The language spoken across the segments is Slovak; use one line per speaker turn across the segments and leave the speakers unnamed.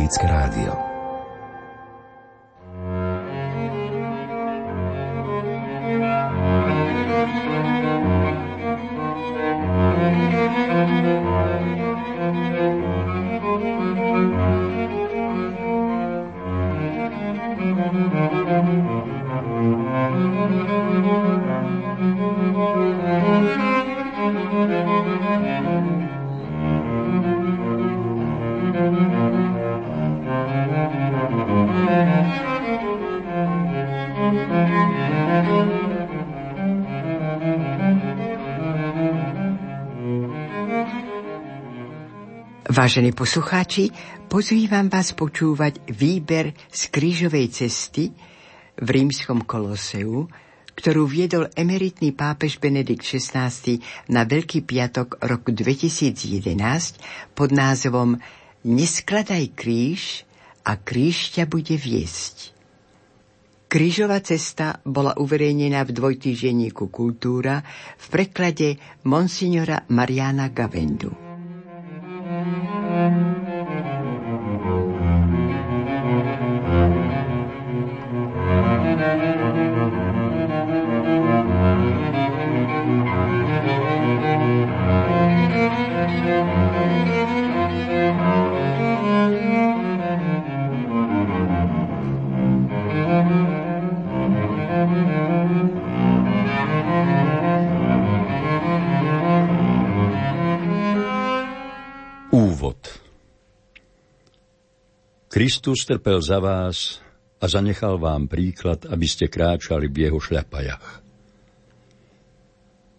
Katolícke rádio.
Vážení poslucháči, pozývam vás počúvať výber z krížovej cesty v rímskom koloseu, ktorú viedol emeritný pápež Benedikt XVI na Veľký piatok roku 2011 pod názvom Neskladaj kríž a kríž ťa bude viesť. Krížová cesta bola uverejnená v dvojtýženíku Kultúra v preklade monsignora Mariana Gavendu. Thank you.
Kristus trpel za vás a zanechal vám príklad, aby ste kráčali v jeho šľapajach.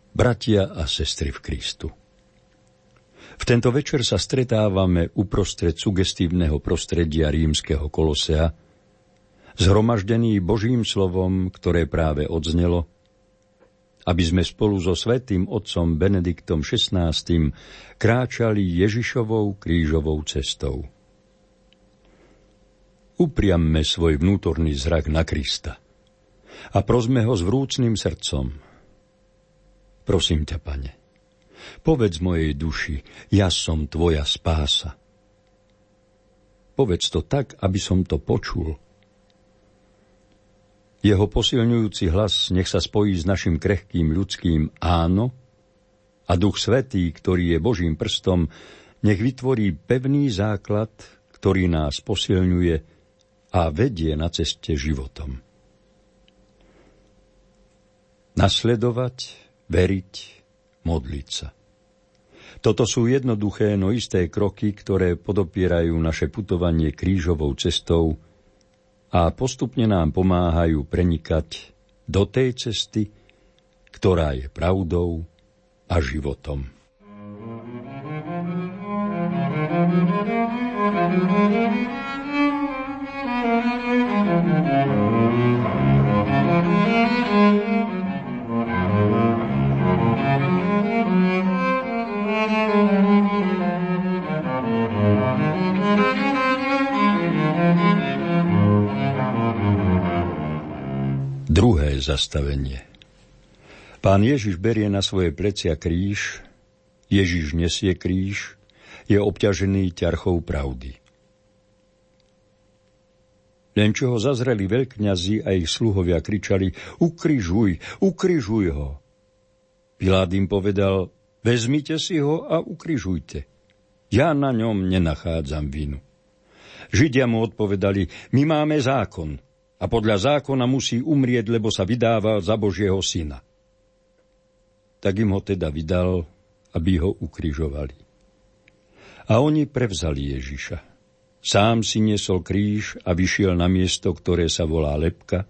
Bratia a sestry v Kristu. V tento večer sa stretávame uprostred sugestívneho prostredia rímskeho kolosea, zhromaždený Božím slovom, ktoré práve odznelo, aby sme spolu so svetým otcom Benediktom XVI kráčali Ježišovou krížovou cestou upriamme svoj vnútorný zrak na Krista a prosme ho s vrúcným srdcom. Prosím ťa, pane, povedz mojej duši, ja som tvoja spása. Povedz to tak, aby som to počul. Jeho posilňujúci hlas nech sa spojí s našim krehkým ľudským áno a Duch Svetý, ktorý je Božím prstom, nech vytvorí pevný základ, ktorý nás posilňuje a vedie na ceste životom. Nasledovať, veriť, modliť sa. Toto sú jednoduché, no isté kroky, ktoré podopierajú naše putovanie krížovou cestou a postupne nám pomáhajú prenikať do tej cesty, ktorá je pravdou a životom. Zastavenie. Pán Ježiš berie na svoje plecia kríž, Ježiš nesie kríž, je obťažený ťarchou pravdy. Len čo ho zazreli veľkňazi a ich sluhovia kričali ukrižuj, ukrižuj ho. Pilát im povedal, vezmite si ho a ukrižujte. Ja na ňom nenachádzam vinu. Židia mu odpovedali, my máme zákon a podľa zákona musí umrieť, lebo sa vydáva za Božieho syna. Tak im ho teda vydal, aby ho ukrižovali. A oni prevzali Ježiša. Sám si niesol kríž a vyšiel na miesto, ktoré sa volá Lepka,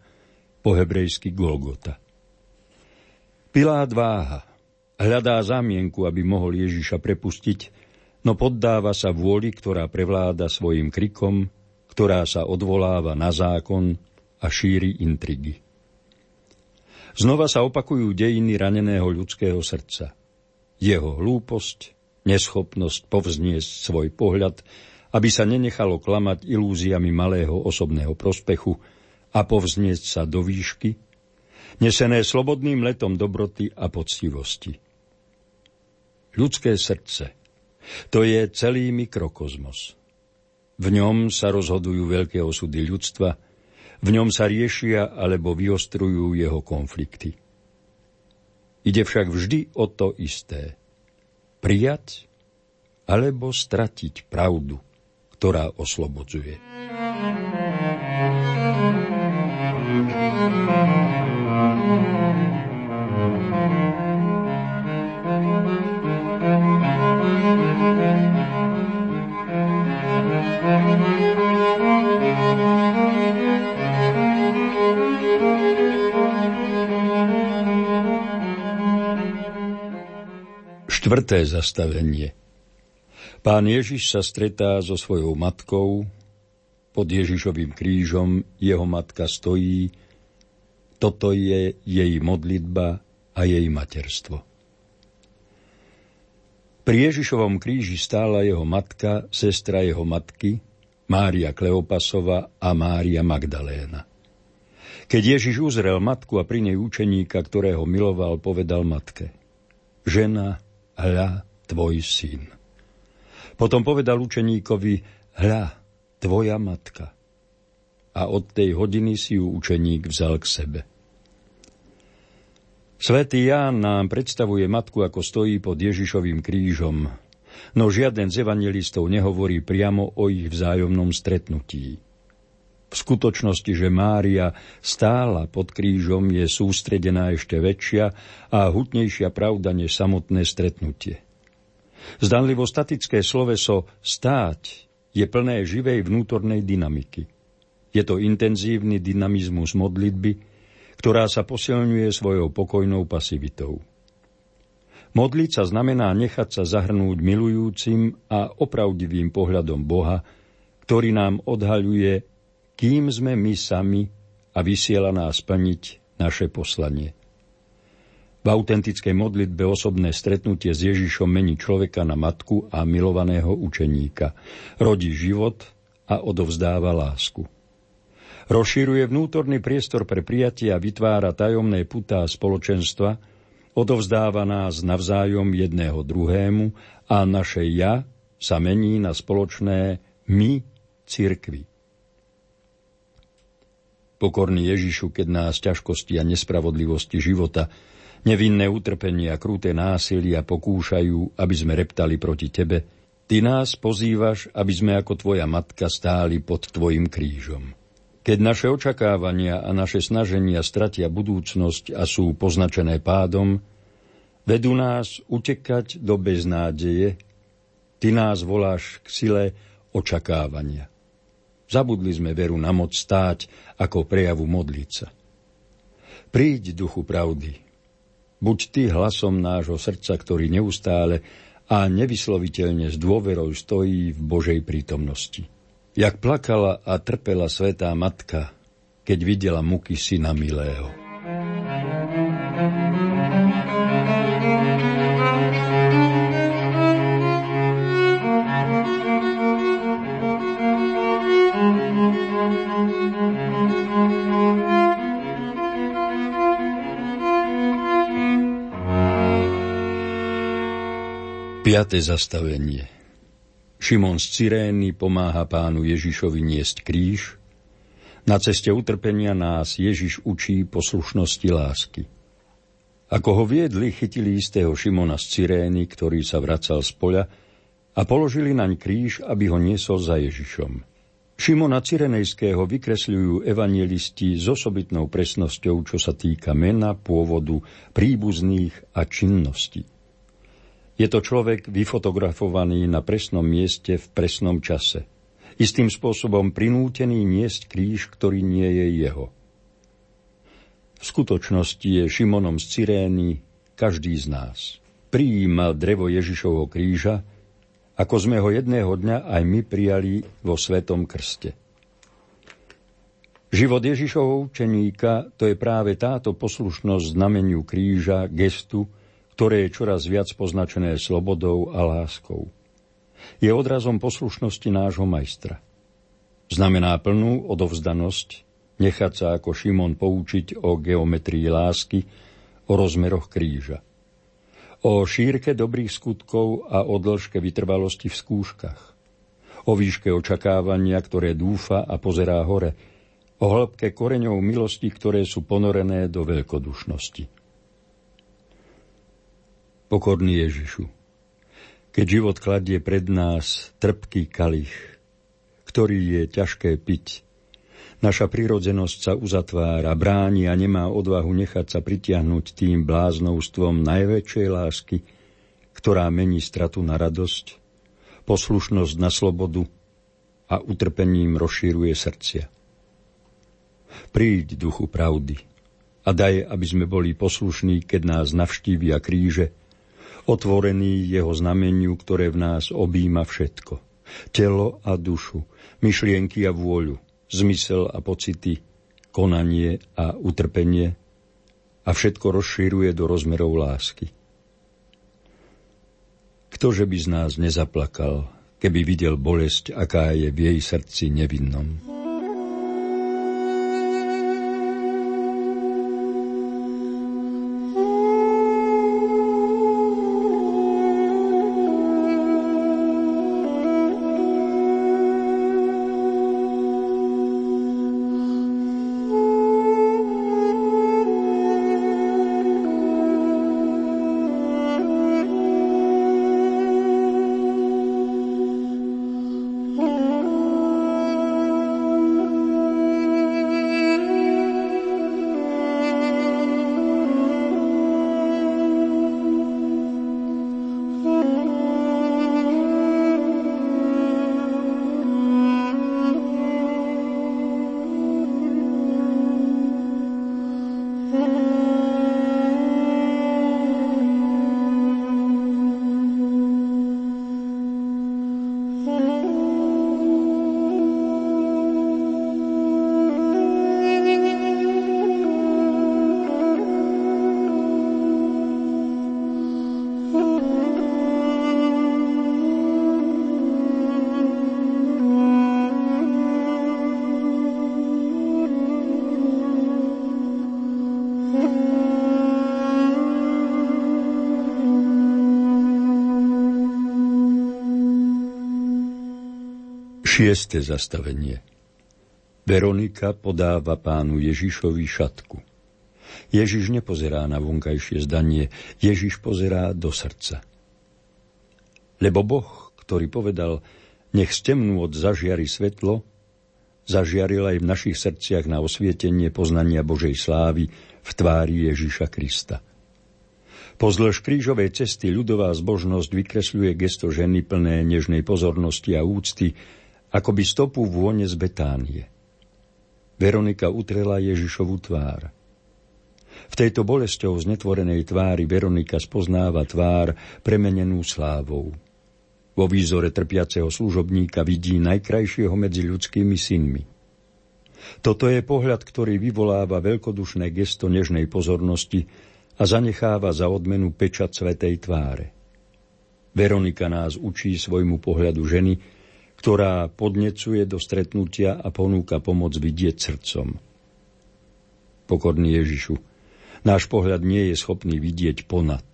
po hebrejsky Golgota. Pilát váha, hľadá zámienku, aby mohol Ježiša prepustiť, no poddáva sa vôli, ktorá prevláda svojim krikom, ktorá sa odvoláva na zákon a šíri intrigy. Znova sa opakujú dejiny raneného ľudského srdca. Jeho hlúposť, neschopnosť povzniesť svoj pohľad aby sa nenechalo klamať ilúziami malého osobného prospechu a povznieť sa do výšky, nesené slobodným letom dobroty a poctivosti. Ľudské srdce, to je celý mikrokozmos. V ňom sa rozhodujú veľké osudy ľudstva, v ňom sa riešia alebo vyostrujú jeho konflikty. Ide však vždy o to isté. Prijať alebo stratiť pravdu, ktorá oslobodzuje. Štvrté zastavenie. Pán Ježiš sa stretá so svojou matkou, pod Ježišovým krížom jeho matka stojí, toto je jej modlitba a jej materstvo. Pri Ježišovom kríži stála jeho matka, sestra jeho matky, Mária Kleopasova a Mária Magdaléna. Keď Ježiš uzrel matku a pri nej učeníka, ktorého miloval, povedal matke, žena, hľa, tvoj syn. Potom povedal učeníkovi, hľa, tvoja matka. A od tej hodiny si ju učeník vzal k sebe. Svetý Ján nám predstavuje matku, ako stojí pod Ježišovým krížom, no žiaden z evangelistov nehovorí priamo o ich vzájomnom stretnutí. V skutočnosti, že Mária stála pod krížom, je sústredená ešte väčšia a hutnejšia pravda než samotné stretnutie. Zdanlivo statické sloveso stáť je plné živej vnútornej dynamiky. Je to intenzívny dynamizmus modlitby, ktorá sa posilňuje svojou pokojnou pasivitou. Modliť sa znamená nechať sa zahrnúť milujúcim a opravdivým pohľadom Boha, ktorý nám odhaľuje kým sme my sami a vysiela nás plniť naše poslanie. V autentickej modlitbe osobné stretnutie s Ježišom mení človeka na matku a milovaného učeníka. Rodí život a odovzdáva lásku. Rozšíruje vnútorný priestor pre prijatie a vytvára tajomné putá spoločenstva, odovzdáva nás navzájom jedného druhému a naše ja sa mení na spoločné my cirkvi. Pokorný Ježišu, keď nás ťažkosti a nespravodlivosti života, nevinné utrpenie a krúte násilia pokúšajú, aby sme reptali proti Tebe, Ty nás pozývaš, aby sme ako Tvoja matka stáli pod Tvojim krížom. Keď naše očakávania a naše snaženia stratia budúcnosť a sú poznačené pádom, vedú nás utekať do beznádeje, Ty nás voláš k sile očakávania. Zabudli sme veru na moc stáť ako prejavu modliť sa. Príď, duchu pravdy. Buď ty hlasom nášho srdca, ktorý neustále a nevysloviteľne s dôverou stojí v Božej prítomnosti. Jak plakala a trpela svetá matka, keď videla muky syna milého. Piaté zastavenie Šimon z Cyrény pomáha pánu Ježišovi niesť kríž. Na ceste utrpenia nás Ježiš učí poslušnosti lásky. Ako ho viedli, chytili istého Šimona z Cyrény, ktorý sa vracal z poľa a položili naň kríž, aby ho niesol za Ježišom. Šimona Cyrenejského vykresľujú evangelisti s osobitnou presnosťou, čo sa týka mena, pôvodu, príbuzných a činnosti. Je to človek vyfotografovaný na presnom mieste v presnom čase. Istým spôsobom prinútený niesť kríž, ktorý nie je jeho. V skutočnosti je Šimonom z Cyrény každý z nás. Prijíma drevo Ježišovho kríža, ako sme ho jedného dňa aj my prijali vo Svetom krste. Život Ježišovho učeníka to je práve táto poslušnosť znameniu kríža, gestu, ktoré je čoraz viac poznačené slobodou a láskou. Je odrazom poslušnosti nášho majstra. Znamená plnú odovzdanosť, nechať sa ako Šimon poučiť o geometrii lásky, o rozmeroch kríža. O šírke dobrých skutkov a o dĺžke vytrvalosti v skúškach. o výške očakávania, ktoré dúfa a pozerá hore, o hĺbke koreňov milosti, ktoré sú ponorené do veľkodušnosti. Pokorný Ježišu, keď život kladie pred nás trpký kalich, ktorý je ťažké piť, naša prirodzenosť sa uzatvára, bráni a nemá odvahu nechať sa pritiahnuť tým bláznovstvom najväčšej lásky, ktorá mení stratu na radosť, poslušnosť na slobodu a utrpením rozšíruje srdcia. Príď, duchu pravdy, a daj, aby sme boli poslušní, keď nás navštívia kríže, otvorený jeho znameniu, ktoré v nás objíma všetko. Telo a dušu, myšlienky a vôľu, zmysel a pocity, konanie a utrpenie a všetko rozšíruje do rozmerov lásky. Ktože by z nás nezaplakal, keby videl bolesť, aká je v jej srdci nevinnom? Šieste zastavenie Veronika podáva pánu Ježišovi šatku. Ježiš nepozerá na vonkajšie zdanie, Ježiš pozerá do srdca. Lebo Boh, ktorý povedal, nech z od zažiari svetlo, zažiaril aj v našich srdciach na osvietenie poznania Božej slávy v tvári Ježiša Krista. Pozdĺž krížovej cesty ľudová zbožnosť vykresľuje gesto ženy plné nežnej pozornosti a úcty, ako by stopu vône z Betánie. Veronika utrela Ježišovu tvár. V tejto bolesťou znetvorenej tvári Veronika spoznáva tvár premenenú slávou. Vo výzore trpiaceho služobníka vidí najkrajšieho medzi ľudskými synmi. Toto je pohľad, ktorý vyvoláva veľkodušné gesto nežnej pozornosti a zanecháva za odmenu pečať svetej tváre. Veronika nás učí svojmu pohľadu ženy, ktorá podnecuje do stretnutia a ponúka pomoc vidieť srdcom. Pokorný Ježišu, náš pohľad nie je schopný vidieť ponad.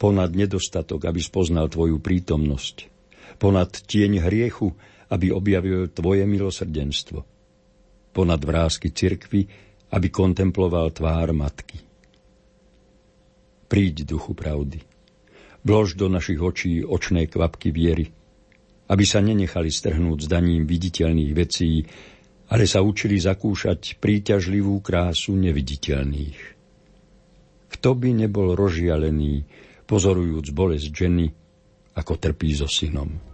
Ponad nedostatok, aby spoznal Tvoju prítomnosť. Ponad tieň hriechu, aby objavil Tvoje milosrdenstvo. Ponad vrázky cirkvy, aby kontemploval tvár Matky. Príď, duchu pravdy. Vlož do našich očí očné kvapky viery, aby sa nenechali strhnúť zdaním viditeľných vecí, ale sa učili zakúšať príťažlivú krásu neviditeľných. Kto by nebol rozžialený, pozorujúc bolesť ženy, ako trpí so synom.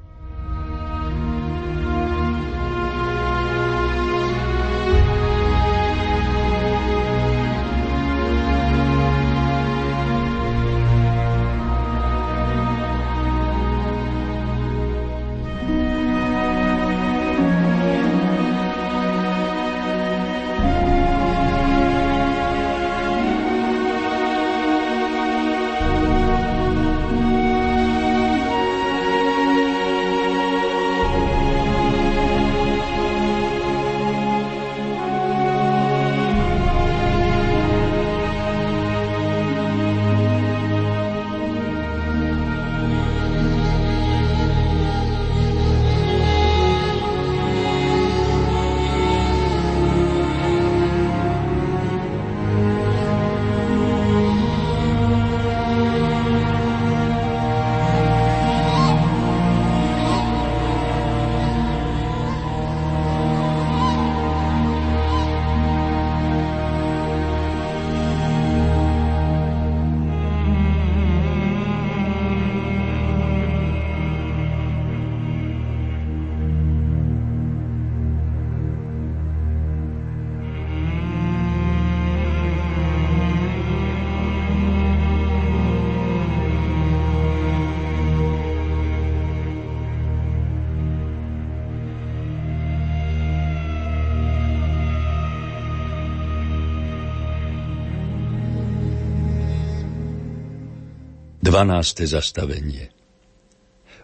12. zastavenie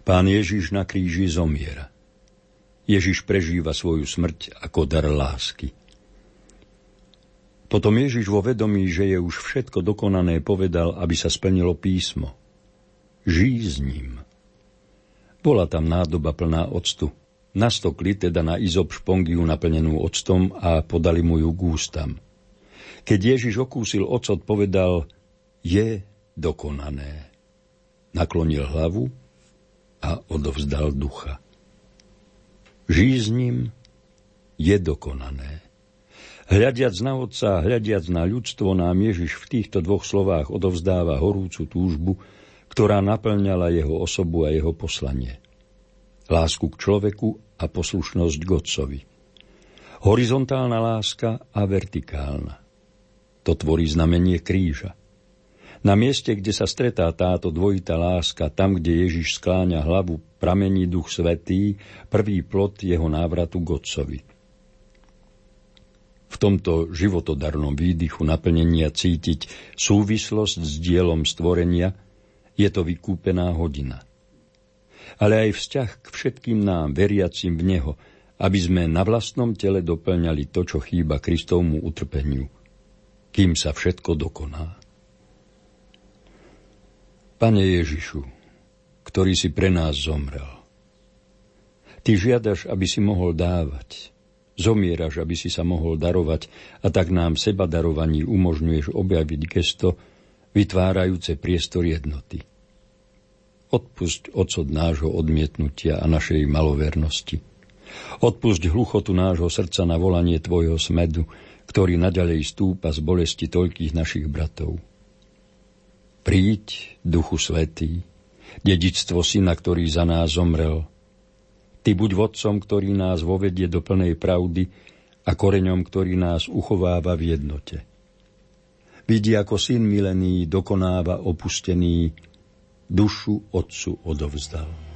Pán Ježiš na kríži zomiera. Ježiš prežíva svoju smrť ako dar lásky. Potom Ježiš vo vedomí, že je už všetko dokonané, povedal, aby sa splnilo písmo. Žij s ním. Bola tam nádoba plná octu. Nastokli teda na izob špongiu naplnenú octom a podali mu ju k. Keď Ježiš okúsil ocot, povedal, je dokonané. Naklonil hlavu a odovzdal ducha. Žij s ním je dokonané. Hľadiac na Otca, hľadiac na ľudstvo, nám Ježiš v týchto dvoch slovách odovzdáva horúcu túžbu, ktorá naplňala jeho osobu a jeho poslanie. Lásku k človeku a poslušnosť k Otcovi. Horizontálna láska a vertikálna. To tvorí znamenie kríža. Na mieste, kde sa stretá táto dvojitá láska, tam, kde Ježiš skláňa hlavu, pramení duch svetý, prvý plot jeho návratu k Otcovi. V tomto životodarnom výdychu naplnenia cítiť súvislosť s dielom stvorenia je to vykúpená hodina. Ale aj vzťah k všetkým nám, veriacim v Neho, aby sme na vlastnom tele doplňali to, čo chýba Kristovmu utrpeniu, kým sa všetko dokoná. Pane Ježišu, ktorý si pre nás zomrel, Ty žiadaš, aby si mohol dávať, zomieraš, aby si sa mohol darovať a tak nám seba darovaní umožňuješ objaviť gesto, vytvárajúce priestor jednoty. Odpusť ocod nášho odmietnutia a našej malovernosti. Odpusť hluchotu nášho srdca na volanie Tvojho smedu, ktorý naďalej stúpa z bolesti toľkých našich bratov. Príď, Duchu Svetý, dedičstvo Syna, ktorý za nás zomrel. Ty buď vodcom, ktorý nás vovedie do plnej pravdy a koreňom, ktorý nás uchováva v jednote. Vidí, ako syn milený dokonáva opustený, dušu Otcu odovzdal.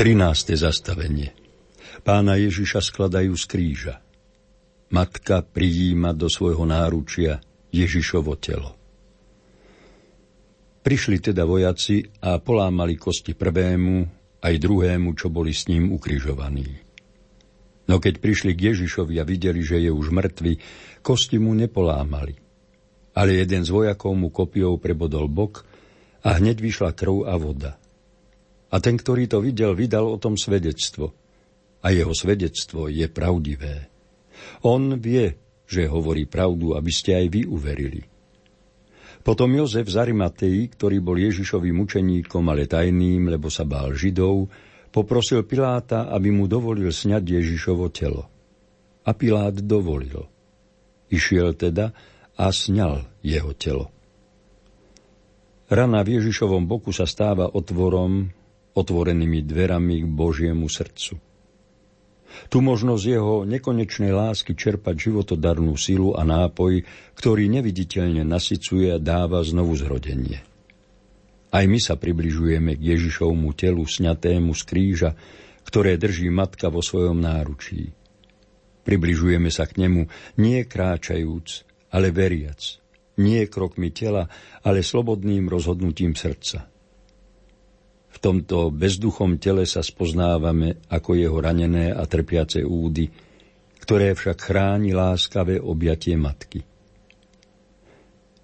13. zastavenie Pána Ježiša skladajú z kríža. Matka prijíma do svojho náručia Ježišovo telo. Prišli teda vojaci a polámali kosti prvému aj druhému, čo boli s ním ukrižovaní. No keď prišli k Ježišovi a videli, že je už mŕtvy, kosti mu nepolámali. Ale jeden z vojakov mu kopiou prebodol bok a hneď vyšla krv a voda. A ten, ktorý to videl, vydal o tom svedectvo. A jeho svedectvo je pravdivé. On vie, že hovorí pravdu, aby ste aj vy uverili. Potom Jozef z Arimatei, ktorý bol Ježišovým učeníkom, ale tajným, lebo sa bál Židov, Poprosil Piláta, aby mu dovolil sňať Ježišovo telo. A Pilát dovolil. Išiel teda a sňal jeho telo. Rana v Ježišovom boku sa stáva otvorom, otvorenými dverami k Božiemu srdcu. Tu možnosť jeho nekonečnej lásky čerpať životodarnú silu a nápoj, ktorý neviditeľne nasycuje a dáva znovu zrodenie. Aj my sa približujeme k Ježišovmu telu sňatému z kríža, ktoré drží matka vo svojom náručí. Približujeme sa k nemu nie kráčajúc, ale veriac, nie krokmi tela, ale slobodným rozhodnutím srdca. V tomto bezduchom tele sa spoznávame ako jeho ranené a trpiace údy, ktoré však chráni láskavé objatie matky.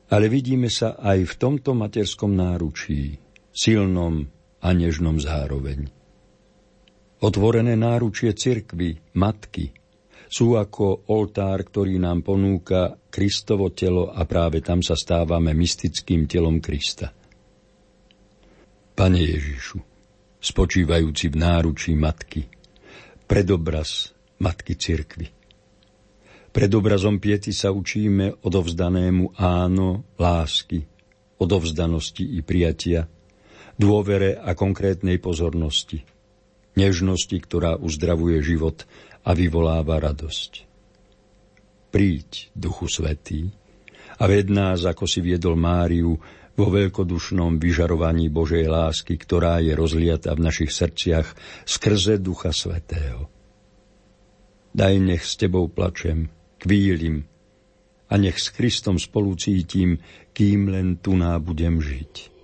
Ale vidíme sa aj v tomto materskom náručí, silnom a nežnom zároveň. Otvorené náručie cirkvy, matky, sú ako oltár, ktorý nám ponúka Kristovo telo a práve tam sa stávame mystickým telom Krista. Pane Ježišu, spočívajúci v náručí matky, predobraz matky cirkvy. Pred obrazom piety sa učíme odovzdanému áno, lásky, odovzdanosti i prijatia, dôvere a konkrétnej pozornosti, nežnosti, ktorá uzdravuje život a vyvoláva radosť. Príď, Duchu Svetý, a ved nás, ako si viedol Máriu vo veľkodušnom vyžarovaní Božej lásky, ktorá je rozliata v našich srdciach skrze Ducha Svetého. Daj nech s Tebou plačem, kvílim a nech s Kristom spolu cítim, kým len tu budem žiť.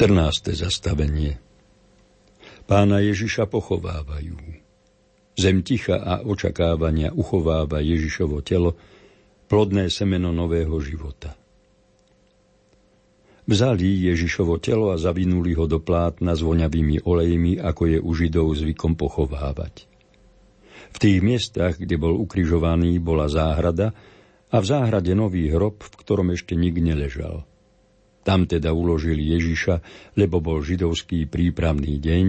14. zastavenie Pána Ježiša pochovávajú. Zem ticha a očakávania uchováva Ježišovo telo, plodné semeno nového života. Vzali Ježišovo telo a zavinuli ho do plátna s voňavými olejmi, ako je u Židov zvykom pochovávať. V tých miestach, kde bol ukrižovaný, bola záhrada a v záhrade nový hrob, v ktorom ešte nik neležal – tam teda uložili Ježiša, lebo bol židovský prípravný deň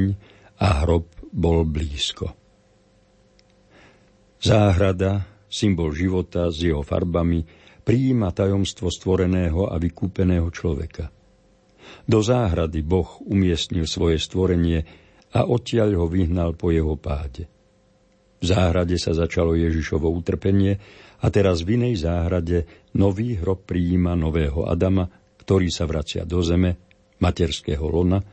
a hrob bol blízko. Záhrada, symbol života s jeho farbami, prijíma tajomstvo stvoreného a vykúpeného človeka. Do záhrady Boh umiestnil svoje stvorenie a odtiaľ ho vyhnal po jeho páde. V záhrade sa začalo Ježišovo utrpenie a teraz v inej záhrade nový hrob prijíma nového Adama, ktorý sa vracia do zeme, materského lona,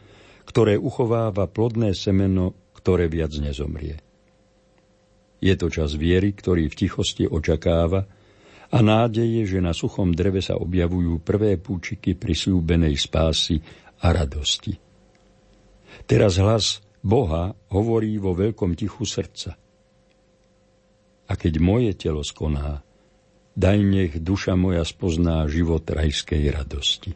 ktoré uchováva plodné semeno, ktoré viac nezomrie. Je to čas viery, ktorý v tichosti očakáva a nádeje, že na suchom dreve sa objavujú prvé púčiky prisľúbenej spásy a radosti. Teraz hlas Boha hovorí vo veľkom tichu srdca. A keď moje telo skoná, daj nech duša moja spozná život rajskej radosti.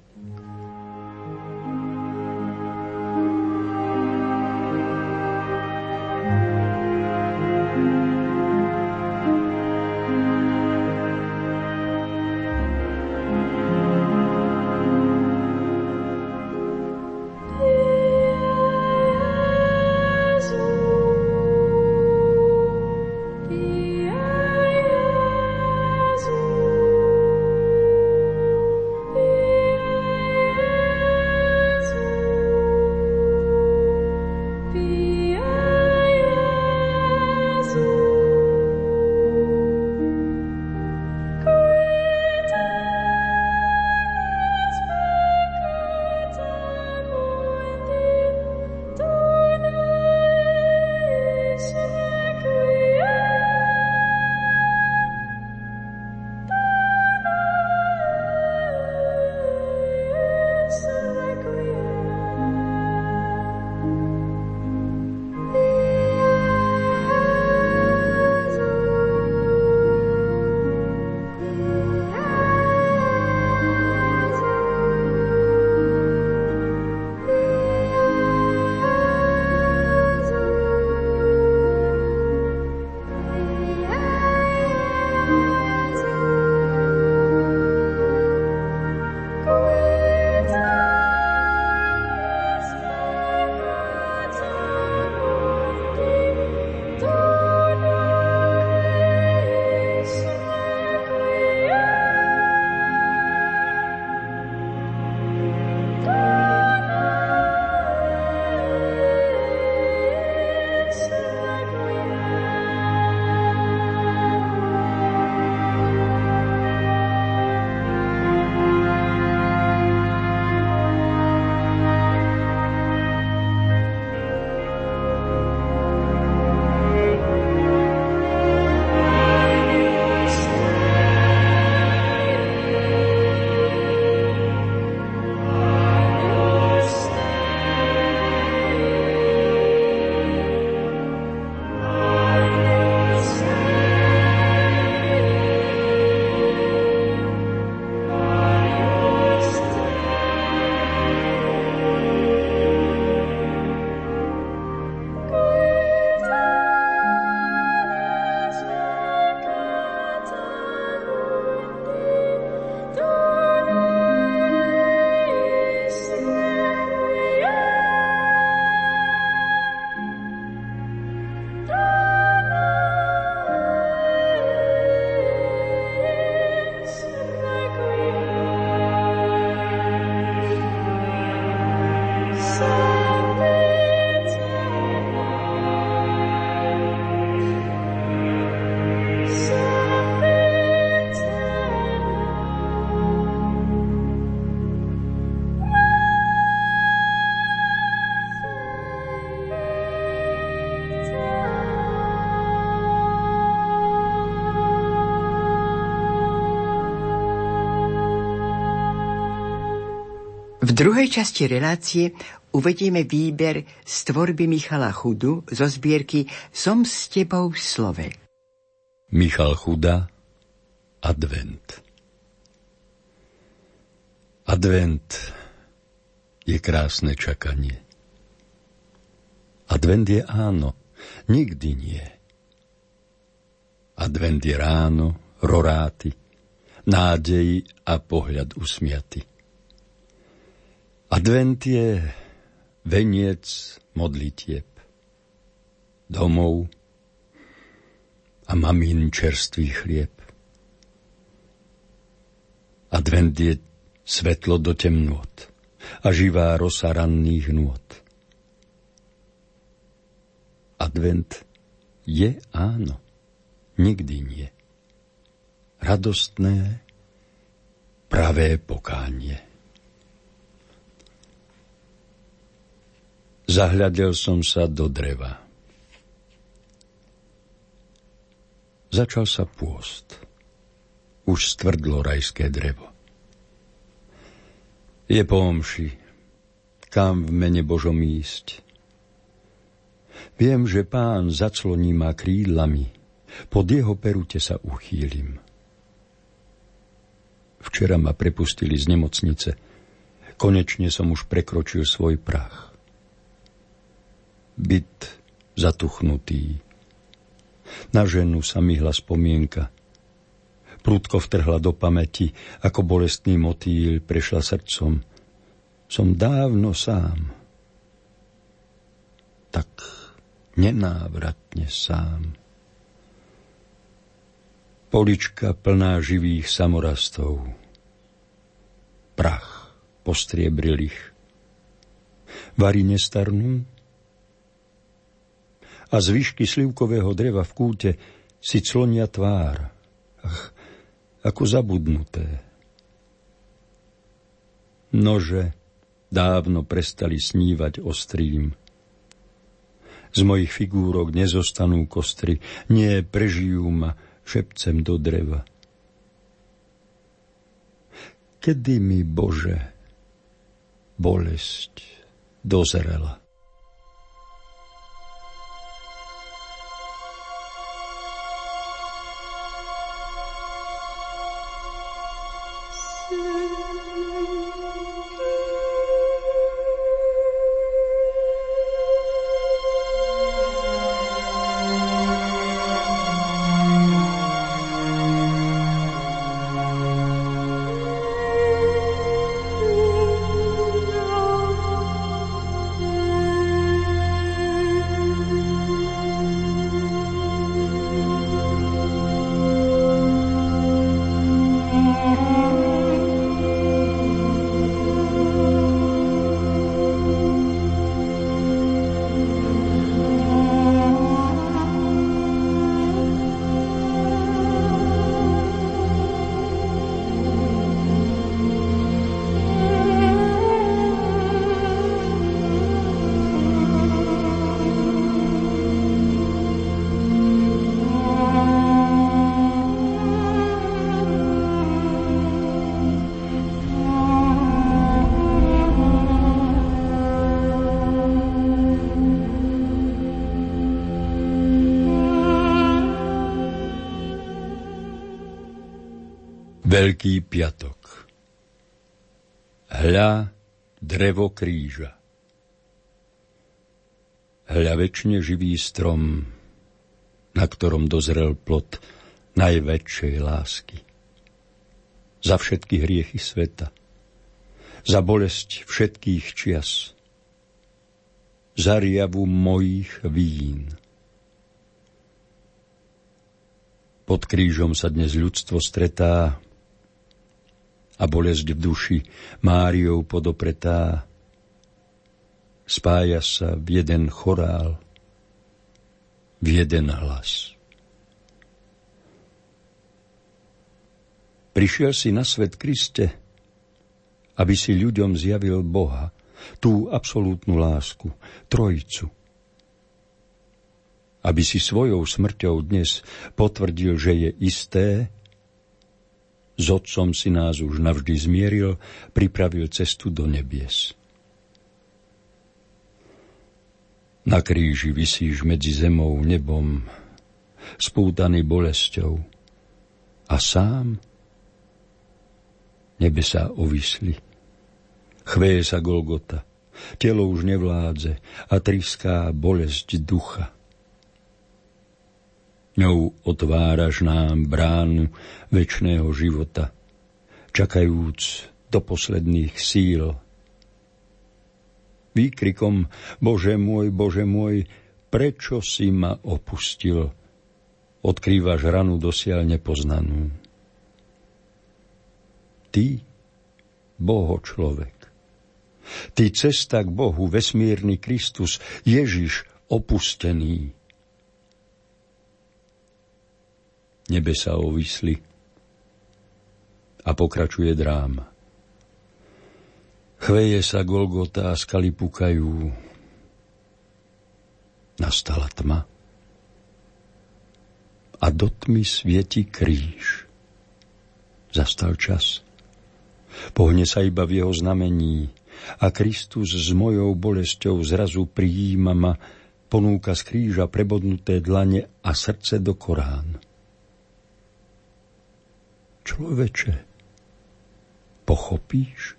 V druhej časti relácie uvedieme výber z tvorby Michala Chudu zo zbierky Som s tebou v slove.
Michal Chuda Advent Advent je krásne čakanie. Advent je áno, nikdy nie. Advent je ráno, roráty, nádej a pohľad usmiaty. Advent je veniec modlitieb, domov a mamín čerstvý chlieb. Advent je svetlo do temnôt a živá rosa ranných nôd. Advent je áno, nikdy nie. Radostné, pravé pokánie. Zahľadel som sa do dreva. Začal sa pôst. Už stvrdlo rajské drevo. Je po omši, kam v mene Božom ísť. Viem, že pán zacloní ma krídlami, pod jeho perute sa uchýlim. Včera ma prepustili z nemocnice. Konečne som už prekročil svoj prach. Byt zatuchnutý. Na ženu sa myhla spomienka. Prudko vtrhla do pamäti, ako bolestný motýl prešla srdcom. Som dávno sám. Tak nenávratne sám. Polička plná živých samorastov. Prach postriebrilých. Vary nestarnú? A z výšky slivkového dreva v kúte si clonia tvár. Ach, ako zabudnuté. Nože dávno prestali snívať ostrým z mojich figúrok nezostanú kostry, nie prežijú ma šepcem do dreva. Kedy mi, Bože, bolesť dozrela? Veľký piatok. Hľa drevo kríža. Hľa väčšine živý strom, na ktorom dozrel plot najväčšej lásky. Za všetky hriechy sveta, za bolesť všetkých čias, za riavu mojich vín. Pod krížom sa dnes ľudstvo stretá a bolesť v duši Máriou podopretá. Spája sa v jeden chorál, v jeden hlas. Prišiel si na svet Kriste, aby si ľuďom zjavil Boha, tú absolútnu lásku, trojicu. Aby si svojou smrťou dnes potvrdil, že je isté, s Otcom si nás už navždy zmieril, pripravil cestu do nebies. Na kríži vysíš medzi zemou nebom, spútaný bolesťou. A sám nebesa ovisli. Chveje sa Golgota, telo už nevládze a triská bolesť ducha. Ňou otváraš nám bránu väčšného života, čakajúc do posledných síl. Výkrikom Bože môj, Bože môj, prečo si ma opustil? Odkrývaš ranu dosiaľ nepoznanú. Ty, Boho človek. Ty cesta k Bohu, vesmírny Kristus, Ježiš opustený nebesa ovisli a pokračuje dráma. Chveje sa Golgota a skaly pukajú, Nastala tma a do tmy svieti kríž. Zastal čas. Pohne sa iba v jeho znamení a Kristus s mojou bolesťou zrazu prijíma ma, ponúka z kríža prebodnuté dlane a srdce do Korán. Človeče, pochopíš?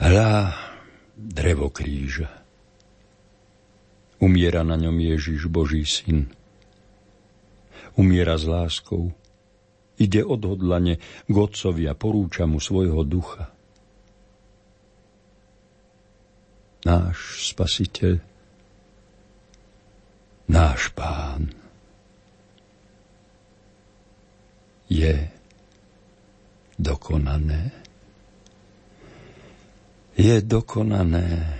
Hľa drevo kríža. Umiera na ňom Ježiš, Boží syn. Umiera s láskou. Ide odhodlane k Otcovi a porúča mu svojho ducha. Náš spasiteľ, náš pán je dokonané. Je dokonané.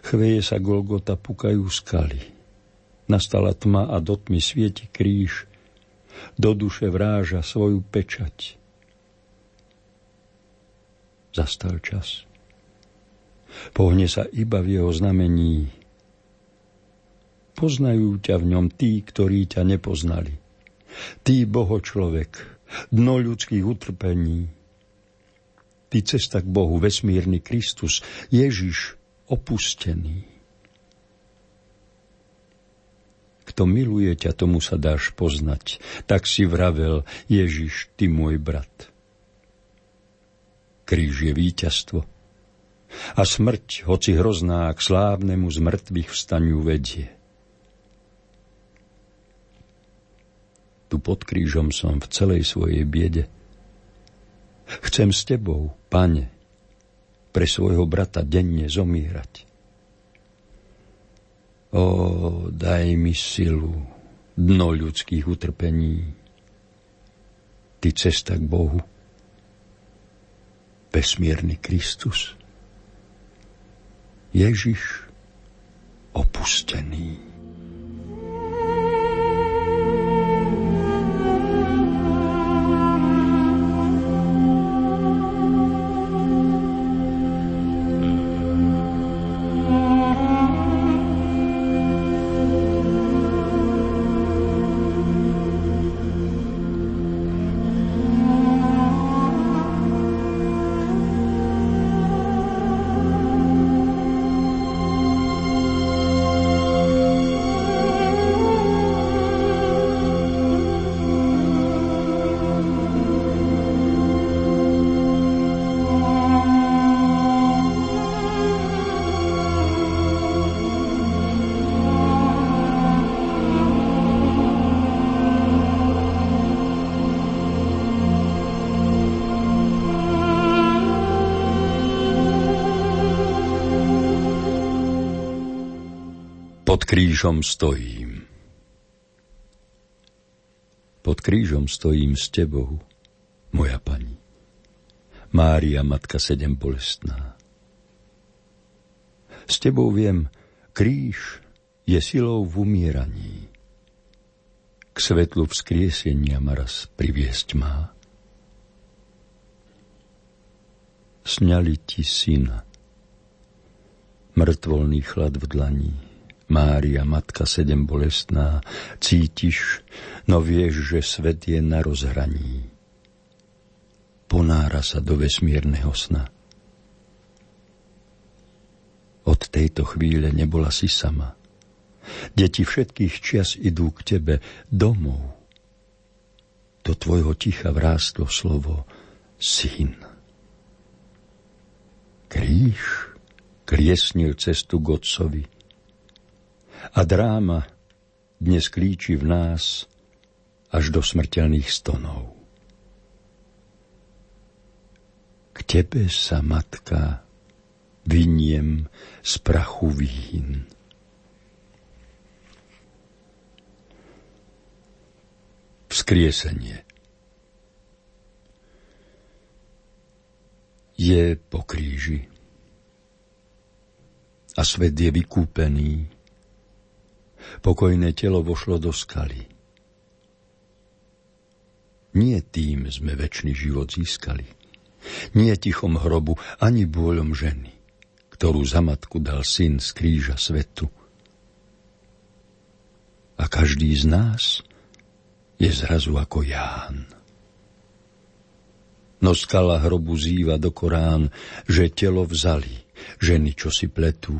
Chveje sa Golgota, pukajú skaly. Nastala tma a do tmy svieti kríž. Do duše vráža svoju pečať. Zastal čas. Pohne sa iba v jeho znamení. Poznajú ťa v ňom tí, ktorí ťa nepoznali. Ty, Boho človek, dno ľudských utrpení. Ty cesta k Bohu, vesmírny Kristus, Ježiš, opustený. Kto miluje ťa, tomu sa dáš poznať. Tak si vravel, Ježiš, ty môj brat. Kríž je víťazstvo. A smrť, hoci hrozná, k slávnemu z mŕtvych vstaniu vedie. Tu pod krížom som v celej svojej biede. Chcem s tebou, pane, pre svojho brata denne zomírať. O, daj mi silu, dno ľudských utrpení, ty cesta k Bohu, besmierny Kristus, Ježiš opustený. Krížom stojím. Pod krížom stojím s tebou, moja pani. Mária, Matka sedem bolestná. S tebou viem, kríž je silou v umieraní. K svetlu vzkriesenia ma raz priviesť má. Sňali ti syna, mŕtvolný chlad v dlaní Mária, Matka sedem bolestná, cítiš, no vieš, že svet je na rozhraní. Ponára sa do vesmírneho sna. Od tejto chvíle nebola si sama. Deti všetkých čias idú k tebe domov. Do tvojho ticha vrástlo slovo syn. Kríž kriesnil cestu k otcovi a dráma dnes klíči v nás až do smrteľných stonov. K tebe sa, matka, vyniem z prachu vín. Vzkriesenie je po kríži a svet je vykúpený Pokojné telo vošlo do skaly. Nie tým sme väčší život získali. Nie tichom hrobu, ani bôľom ženy, ktorú za matku dal syn z kríža svetu. A každý z nás je zrazu ako Ján. No skala hrobu zýva do Korán, že telo vzali, ženy, čo si pletú.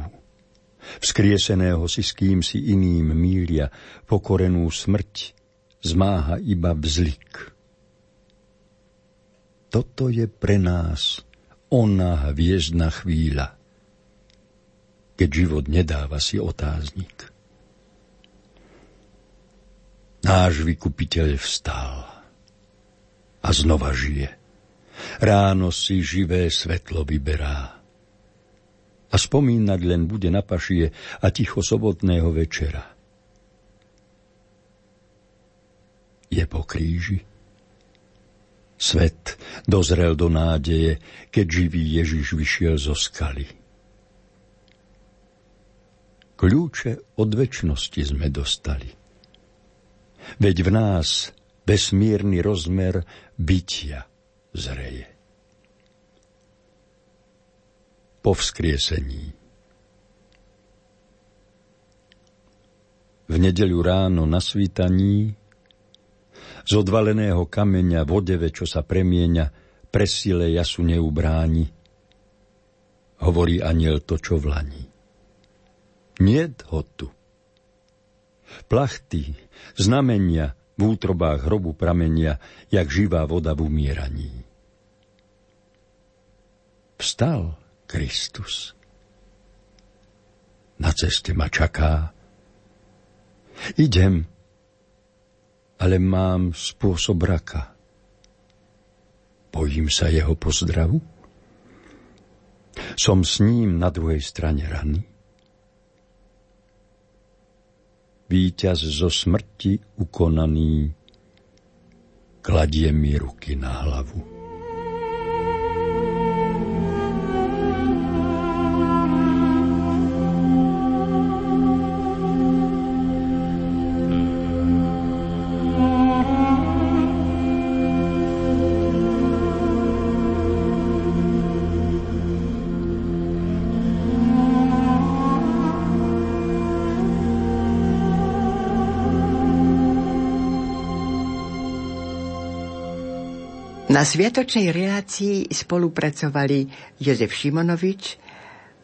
Vzkrieseného si s kým si iným mília, pokorenú smrť zmáha iba vzlik. Toto je pre nás ona hviezdna chvíľa, keď život nedáva si otáznik. Náš vykupiteľ vstal a znova žije. Ráno si živé svetlo vyberá. A spomínať len bude na pašie a ticho sobotného večera. Je po kríži Svet dozrel do nádeje, keď živý Ježiš vyšiel zo skaly. Kľúče od väčšnosti sme dostali. Veď v nás besmírny rozmer bytia zreje. Po vzkriesení V nedeľu ráno na svítaní z odvaleného kameňa v čo sa premieňa, presile jasu neubráni. Hovorí aniel to, čo vlaní. Niet ho tu. Plachty, znamenia v útrobách hrobu pramenia, jak živá voda v umieraní. Vstal Kristus. Na ceste ma čaká. Idem, ale mám spôsob raka. Bojím sa jeho pozdravu? Som s ním na druhej strane rany? Výťaz zo smrti ukonaný kladie mi ruky na hlavu.
Na sviatočnej relácii spolupracovali Jozef Šimonovič,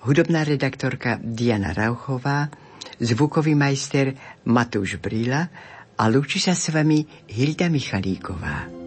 hudobná redaktorka Diana Rauchová, zvukový majster Matúš Brila a lúči sa s vami Hilda Michalíková.